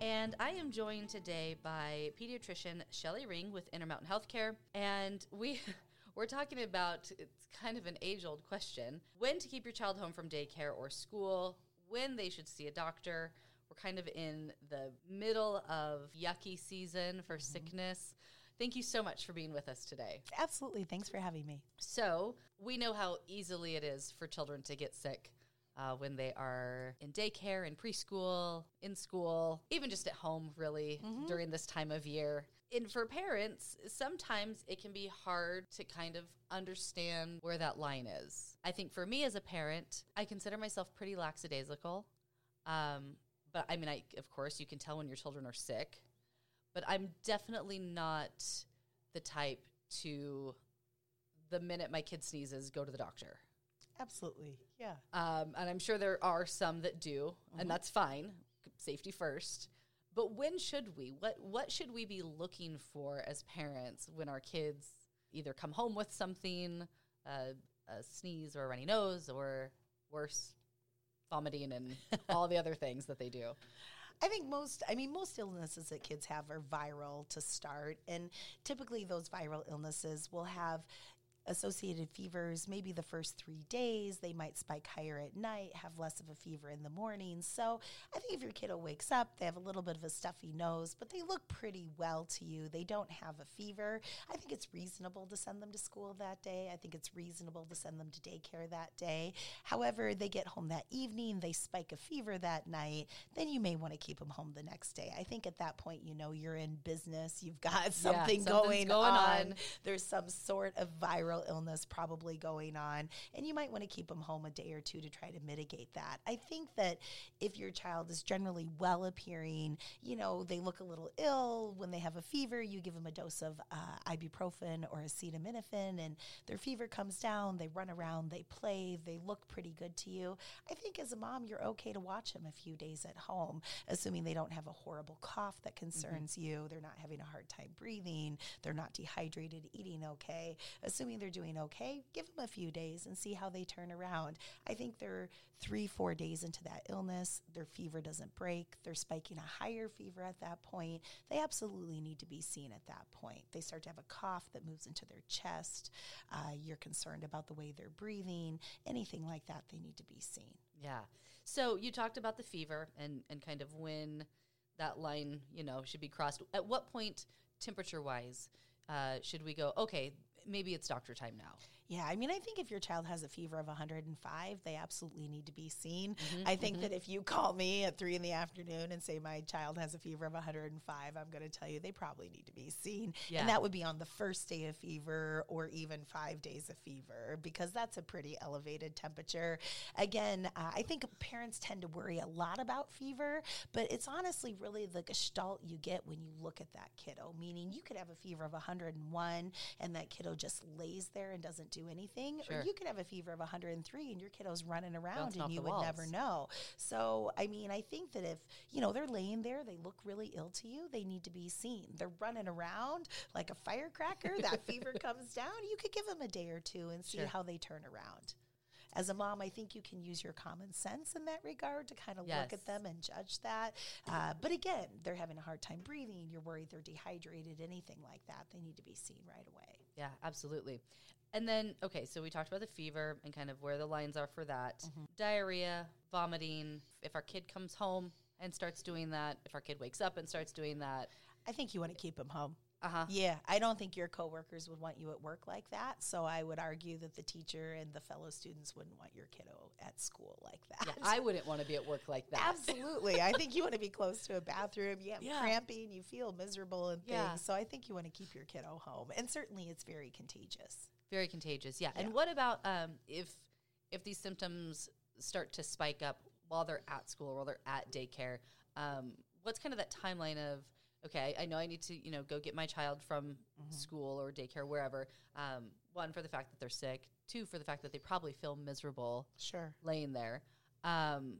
and I am joined today by pediatrician Shelly Ring with Intermountain Healthcare, and we. We're talking about it's kind of an age old question when to keep your child home from daycare or school, when they should see a doctor. We're kind of in the middle of yucky season for mm-hmm. sickness. Thank you so much for being with us today. Absolutely. Thanks for having me. So, we know how easily it is for children to get sick uh, when they are in daycare, in preschool, in school, even just at home, really, during this time of year. And for parents, sometimes it can be hard to kind of understand where that line is. I think for me as a parent, I consider myself pretty lackadaisical. Um, but I mean, I, of course, you can tell when your children are sick, but I'm definitely not the type to the minute my kid sneezes, go to the doctor. Absolutely. Yeah. Um, and I'm sure there are some that do, and that's fine. Safety first. But when should we? What what should we be looking for as parents when our kids either come home with something, uh, a sneeze or a runny nose, or worse, vomiting and all the other things that they do? I think most, I mean, most illnesses that kids have are viral to start. And typically, those viral illnesses will have associated fevers maybe the first three days. They might spike higher at night, have less of a fever in the morning. So I think if your kiddo wakes up, they have a little bit of a stuffy nose, but they look pretty well to you, they don't have a fever, I think it's reasonable to send them to school that day. I think it's reasonable to send them to daycare that day. However, they get home that evening, they spike a fever that night, then you may want to keep them home the next day. I think at that point, you know, you're in business, you've got something something's going, going on. on. There's some sort of viral illness probably going on, and you might want to keep them home a day or two to try to mitigate that. I think that if your child is generally well appearing, you know, they look a little ill when they have a fever, you give them a dose of uh, ibuprofen or acetaminophen, and their fever comes down, they run around, they play, they look pretty good to you. I think as a mom, you're okay to watch them a few days at home, assuming they don't have a horrible cough that concerns you, they're not having a hard time breathing, they're not dehydrated, eating okay. Assuming they're doing okay, give them a few days and see how they turn around. I think they're three, four days into that illness, their fever doesn't break, they're spiking a higher fever at that point. They absolutely need to be seen at that point. They start to have a cough that moves into their chest. Uh, you're concerned about the way they're breathing, anything like that, they need to be seen. Yeah. So you talked about the fever and, and kind of when that line, you know, should be crossed. At what point, temperature wise, uh, should we go, okay, maybe it's doctor time now? Yeah, I mean, I think if your child has a fever of 105, they absolutely need to be seen. I think that if you call me at three in the afternoon and say my child has a fever of 105, I'm going to tell you they probably need to be seen. Yeah. And that would be on the first day of fever or even five days of fever because that's a pretty elevated temperature. Again, uh, I think parents tend to worry a lot about fever, but it's honestly really the gestalt you get when you look at that kiddo, meaning you could have a fever of 101 and that kiddo just lays there and doesn't do anything, Sure. or you could have a fever of 103 and your kiddo's running around Bouncing and you would never know. So, I mean, I think that if, you know, they're laying there, they look really ill to you, they need to be seen. They're running around like a firecracker, that fever comes down, you could give them a day or two and see Sure. how they turn around. As a mom, I think you can use your common sense in that regard to kind of look at them and judge that. Uh, but again, they're having a hard time breathing. You're worried they're dehydrated, anything like that. They need to be seen right away. Yeah, absolutely. And then, okay, so we talked about the fever and kind of where the lines are for that. Mm-hmm. Diarrhea, vomiting. If our kid comes home and starts doing that, if our kid wakes up and starts doing that, I think you want to keep them home. uh huh. Yeah, I don't think your coworkers would want you at work like that. So I would argue that the teacher and the fellow students wouldn't want your kiddo at school like that. Yeah, I wouldn't want to be at work like that. Absolutely. I think you want to be close to a bathroom. You have Yeah. cramping, you feel miserable and things. Yeah. So I think you want to keep your kiddo home. And certainly it's very contagious. Very contagious. Yeah. And what about um, if if these symptoms start to spike up while they're at school or while they're at daycare? Um, what's kind of that timeline of okay, I know I need to, you know, go get my child from Mm-hmm. school or daycare, wherever. Um, one, for the fact that they're sick. Two, for the fact that they probably feel miserable Sure. laying there. Um,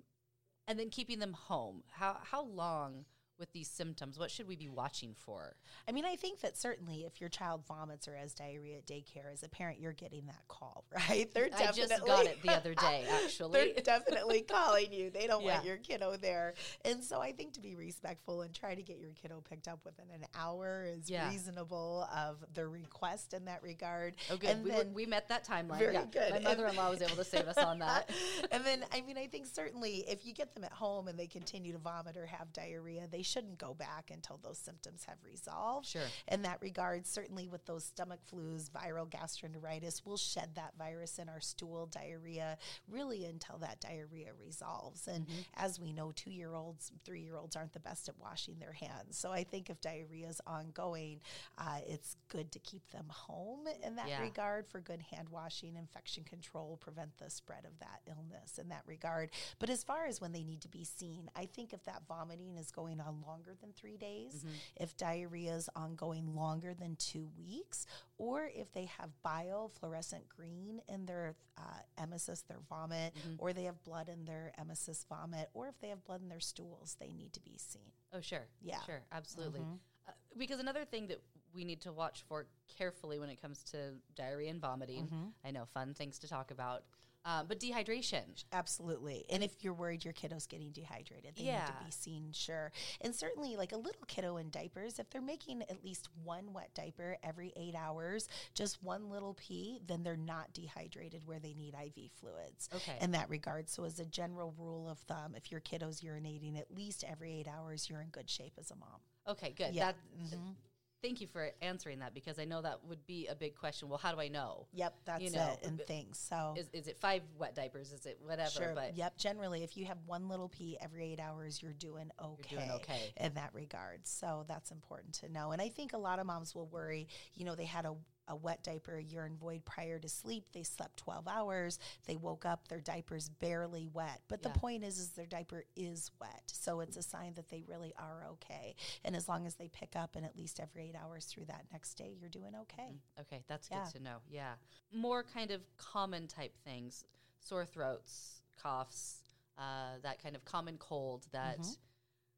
and then keeping them home. How, how long with these symptoms? What should we be watching for? I mean, I think that certainly if your child vomits or has diarrhea at daycare, as a parent, you're getting that call, right? They're I definitely just got it the other day, actually. They're definitely calling you. They don't want your kiddo there. And so I think to be respectful and try to get your kiddo picked up within an hour is Yeah. reasonable of the request in that regard. Oh, good. And we, then were, we met that timeline. Very yeah. good. My mother in law was able to save us on that. and then, I mean, I think certainly if you get them at home and they continue to vomit or have diarrhea, they shouldn't go back until those symptoms have resolved. Sure. In that regard, certainly with those stomach flus, viral gastroenteritis, we'll shed that virus in our stool, diarrhea, really until that diarrhea resolves. And as we know, two year olds, three year olds aren't the best at washing their hands. So I think if diarrhea is ongoing, uh, it's good to keep them home in that Yeah. regard for good hand washing, infection control, prevent the spread of that illness in that regard. But as far as when they need to be seen, I think if that vomiting is going on longer than three days, if diarrhea is ongoing longer than two weeks, or if they have bile fluorescent green in their uh, emesis, their vomit, or they have blood in their emesis vomit, or if they have blood in their stools, they need to be seen. Oh, sure. Yeah. Sure. Absolutely. Uh, because another thing that we need to watch for carefully when it comes to diarrhea and vomiting, I know fun things to talk about, uh, but dehydration. Absolutely. And if you're worried your kiddo's getting dehydrated, they need to be seen, sure. And certainly, like a little kiddo in diapers, if they're making at least one wet diaper every eight hours, just one little pee, then they're not dehydrated where they need IV fluids. Okay. In that regard. So, as a general rule of thumb, if your kiddo's urinating at least every eight hours, you're in good shape as a mom. Okay, good. Yeah. That, th- thank you for answering that because I know that would be a big question. Well, how do I know? Yep, that's you know, it. And things. So, Is, is it five wet diapers? Is it whatever? Sure. But yep. Generally, if you have one little pee every eight hours, you're doing okay. doing okay. in that regard. So that's important to know. And I think a lot of moms will worry. You know, they had a a wet diaper, a urine void prior to sleep. They slept 12 hours. They woke up, their diaper's barely wet. But Yeah. the point is, is their diaper is wet. So it's a sign that they really are okay. And as long as they pick up and at least every eight hours through that next day, you're doing okay. Okay, that's Yeah. good to know. Yeah. More kind of common type things sore throats, coughs, uh, that kind of common cold that Mm-hmm.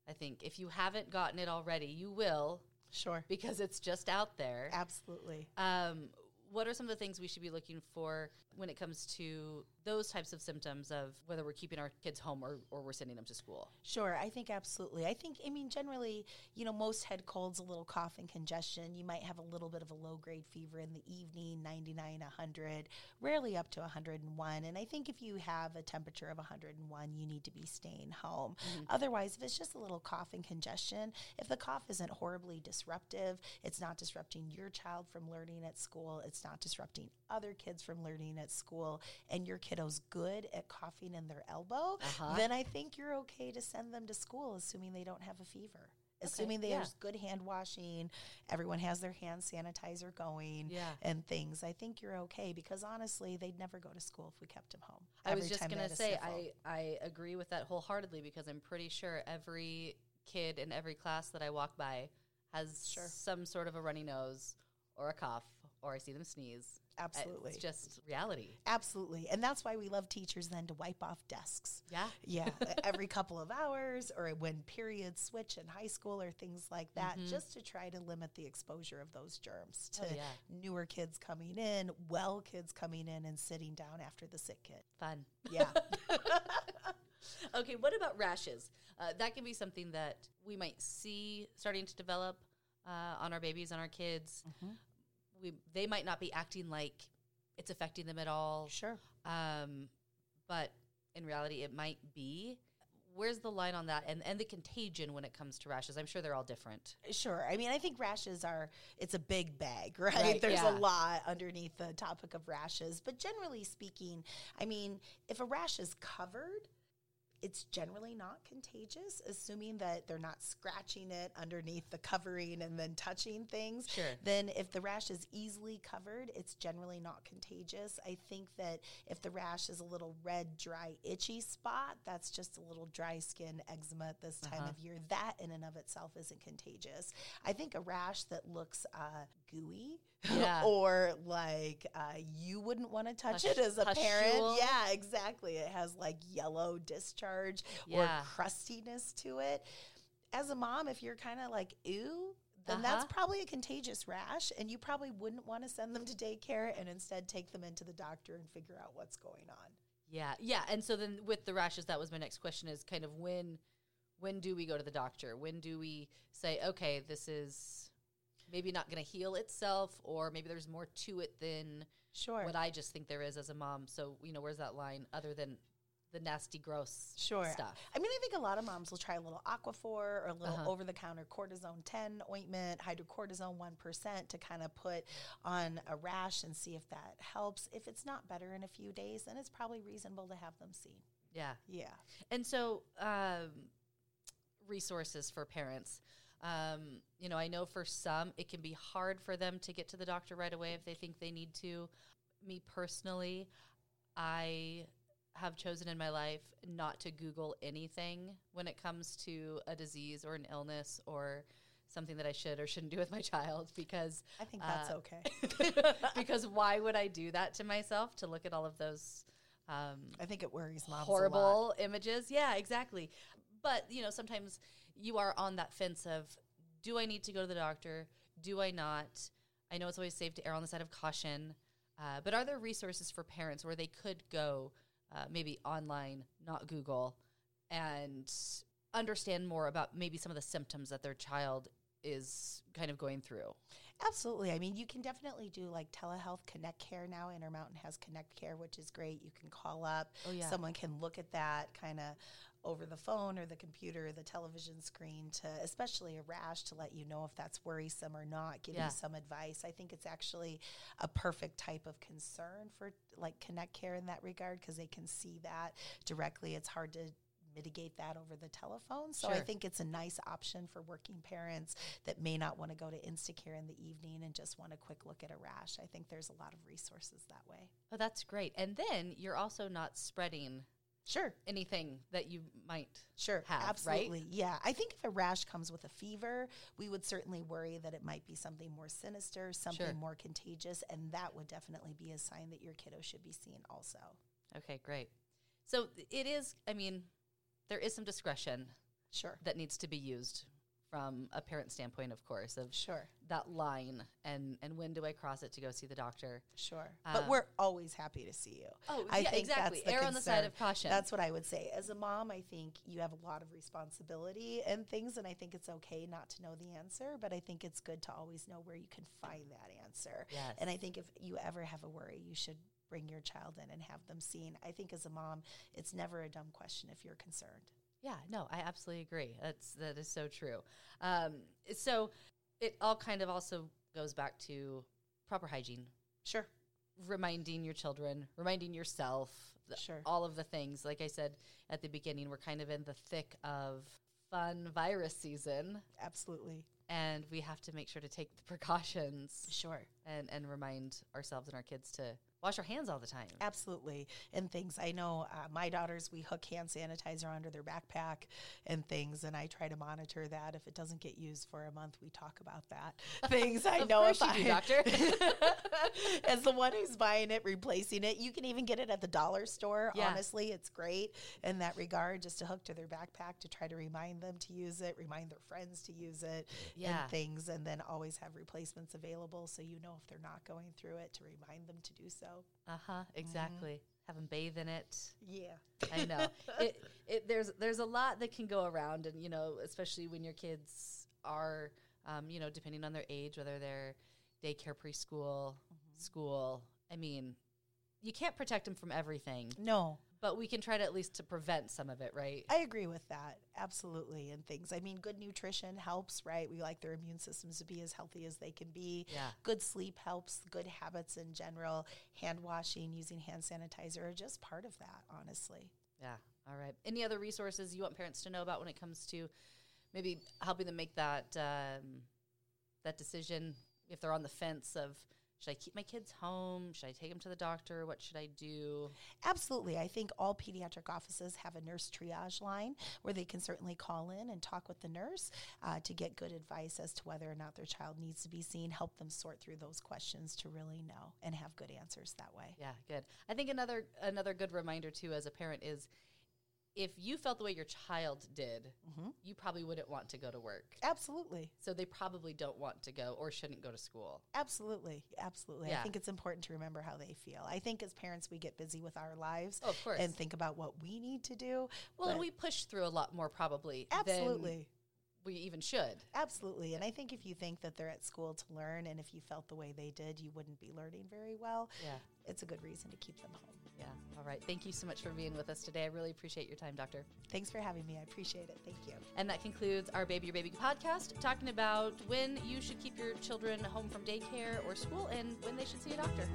I think if you haven't gotten it already, you will Sure. because it's just out there. Absolutely. Um, what are some of the things we should be looking for when it comes to those types of symptoms of whether we're keeping our kids home or, or we're sending them to school? Sure, I think absolutely. I think, I mean, generally, you know, most head colds, a little cough and congestion. You might have a little bit of a low grade fever in the evening, 99, 100, rarely up to 101. And I think if you have a temperature of 101, you need to be staying home. Mm-hmm. Otherwise, if it's just a little cough and congestion, if the cough isn't horribly disruptive, it's not disrupting your child from learning at school, it's not disrupting other kids from learning at school, and your kiddo's good at coughing in their elbow, Uh-huh. then I think you're okay to send them to school, assuming they don't have a fever. Assuming yeah. there's good hand washing, everyone has their hand sanitizer going, Yeah. and things. I think you're okay because honestly, they'd never go to school if we kept them home. I was just going to say. I, I agree with that wholeheartedly because I'm pretty sure every kid in every class that I walk by has Sure. some sort of a runny nose or a cough or I see them sneeze. Uh, Absolutely. It's just reality. Absolutely. And that's why we love teachers then to wipe off desks. Yeah. Yeah, every couple of hours or when periods switch in high school or things like that, just to try to limit the exposure of those germs to Mm-hmm. Oh, yeah. newer kids coming in, well kids coming in and sitting down after the sick kid. Fun. Yeah. okay, what about rashes? Uh, that can be something that we might see starting to develop uh, on our babies, on our kids. Mm-hmm. We they might not be acting like it's affecting them at all, sure. um, but in reality, it might be. Where's the line on that, and and the contagion when it comes to rashes? I'm sure they're all different. Sure. I mean, I think rashes are, it's a big bag, right? Right, There's yeah. a lot underneath the topic of rashes. But generally speaking, I mean, if a rash is covered, it's generally not contagious, assuming that they're not scratching it underneath the covering and then touching things. Sure. Then, if the rash is easily covered, it's generally not contagious. I think that if the rash is a little red, dry, itchy spot, that's just a little dry skin eczema at this time Uh-huh. of year. That in and of itself isn't contagious. I think a rash that looks uh, gooey Yeah. or like uh, you wouldn't want to touch Push- it as a parent. Yeah, exactly. It has like yellow discharge Yeah. or crustiness to it. As a mom, if you're kind of like, ew, then that's Uh-huh. probably a contagious rash, and you probably wouldn't want to send them to daycare and instead take them into the doctor and figure out what's going on. Yeah, yeah. And so then with the rashes, that was my next question: is kind of when, when do we go to the doctor? When do we say, okay, this is maybe not going to heal itself, or maybe there's more to it than Sure. what I just think there is as a mom. So you know, where's that line other than the nasty, gross Sure. stuff? I mean, I think a lot of moms will try a little Aquaphor or a little Uh-huh. over the counter Cortizone-10 ointment, hydrocortisone 1% to kind of put on a rash and see if that helps. If it's not better in a few days, then it's probably reasonable to have them seen. Yeah. Yeah. And so, um, resources for parents. Um, you know, I know for some it can be hard for them to get to the doctor right away if they think they need to. Me personally, I have chosen in my life not to Google anything when it comes to a disease or an illness or something that I should or shouldn't do with my child because I think that's Uh, okay. because why would I do that to myself to look at all of those um, I think it worries moms. Horrible images. Yeah, exactly. But you know, sometimes you are on that fence of, do I need to go to the doctor? Do I not? I know it's always safe to err on the side of caution, uh, but are there resources for parents where they could go, uh, maybe online, not Google, and understand more about maybe some of the symptoms that their child is kind of going through? Absolutely. I mean, you can definitely do like telehealth connect care now. Intermountain has connect care, which is great. You can call up. Oh, yeah. Someone can look at that kind of over the phone or the computer or the television screen to especially a rash to let you know if that's worrisome or not, give Yeah. you some advice. I think it's actually a perfect type of concern for like connect care in that regard because they can see that directly. It's hard to mitigate that over the telephone. So I think it's a nice option for working parents that may not want to go to Instacare in the evening and just want a quick look at a rash. I think there's a lot of resources that way. Oh, that's great. And then you're also not spreading Sure. anything that you might Sure, have, right? absolutely. Yeah. I think if a rash comes with a fever, we would certainly worry that it might be something more sinister, something Sure. more contagious, and that would definitely be a sign that your kiddo should be seen also. Okay, great. So it is, I mean, there is some discretion Sure. that needs to be used from a parent standpoint, of course, of Sure. that line and and when do I cross it to go see the doctor? Sure. but Um, we're always happy to see you. Oh, I yeah, think exactly. that's the Err on the side of caution. That's what I would say. As a mom, I think you have a lot of responsibility and things, and I think it's okay not to know the answer, but I think it's good to always know where you can find that answer. Yes. And I think if you ever have a worry, you should bring your child in and have them seen. I think as a mom, it's never a dumb question if you're concerned. Yeah, no, I absolutely agree. That's that is so true. Um, so it all kind of also goes back to proper hygiene, Sure. reminding your children, reminding yourself, th- Sure. all of the things. Like I said at the beginning, we're kind of in the thick of fun virus season, Absolutely. and we have to make sure to take the precautions Sure. and and remind ourselves and our kids to wash our hands all the time. Absolutely. And things. I know uh, my daughters, we hook hand sanitizer under their backpack and things, and I try to monitor that. If it doesn't get used for a month, we talk about that. Things I know if you do, I, doctor. As the one who's buying it, replacing it, you can even get it at the dollar store. Yeah. Honestly, it's great in that regard, just to hook to their backpack to try to remind them to use it, remind their friends to use it, Yeah. and things, and then always have replacements available so you know if they're not going through it to remind them to do so. Uh huh. Exactly. Have them bathe in it. Yeah. I know. it, it, there's there's a lot that can go around, and you know, especially when your kids are, um, you know, depending on their age, whether they're daycare, preschool, school. I mean, you can't protect them from everything, No, but we can try to at least to prevent some of it, right? I agree with that. Absolutely. And things. I mean, good nutrition helps, right? We like their immune systems to be as healthy as they can be. Yeah. Good sleep helps, good habits in general, hand washing, using hand sanitizer are just part of that, honestly. Yeah, All right. Any other resources you want parents to know about when it comes to maybe helping them make that um, that decision if they're on the fence of should I keep my kids home? Should I take them to the doctor? What should I do? Absolutely. I think all pediatric offices have a nurse triage line where they can certainly call in and talk with the nurse uh, to get good advice as to whether or not their child needs to be seen, help them sort through those questions to really know and have good answers that way. Yeah, good. I think another another good reminder too as a parent is if you felt the way your child did, Mm-hmm. you probably wouldn't want to go to work. Absolutely. So they probably don't want to go or shouldn't go to school. Absolutely. Absolutely. I think it's important to remember how they feel. I think as parents, we get busy with our lives Oh, of course. and think about what we need to do. well, and we push through a lot more probably absolutely. than we even should. Absolutely. And I think if you think that they're at school to learn and if you felt the way they did, you wouldn't be learning very well. Yeah. It's a good reason to keep them home. Yeah. All right. Thank you so much for being with us today. I really appreciate your time, Doctor. Thanks for having me. I appreciate it. Thank you. And that concludes our Baby Your Baby podcast, talking about when you should keep your children home from daycare or school and when they should see a doctor.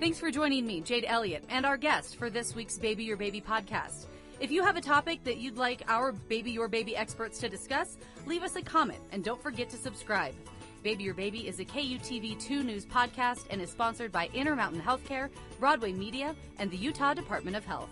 Thanks for joining me, Jade Elliott, and our guest for this week's Baby Your Baby podcast. If you have a topic that you'd like our Baby Your Baby experts to discuss, leave us a comment and don't forget to subscribe. Baby Your Baby is a KUTV2 news podcast and is sponsored by Intermountain Healthcare, Broadway Media, and the Utah Department of Health.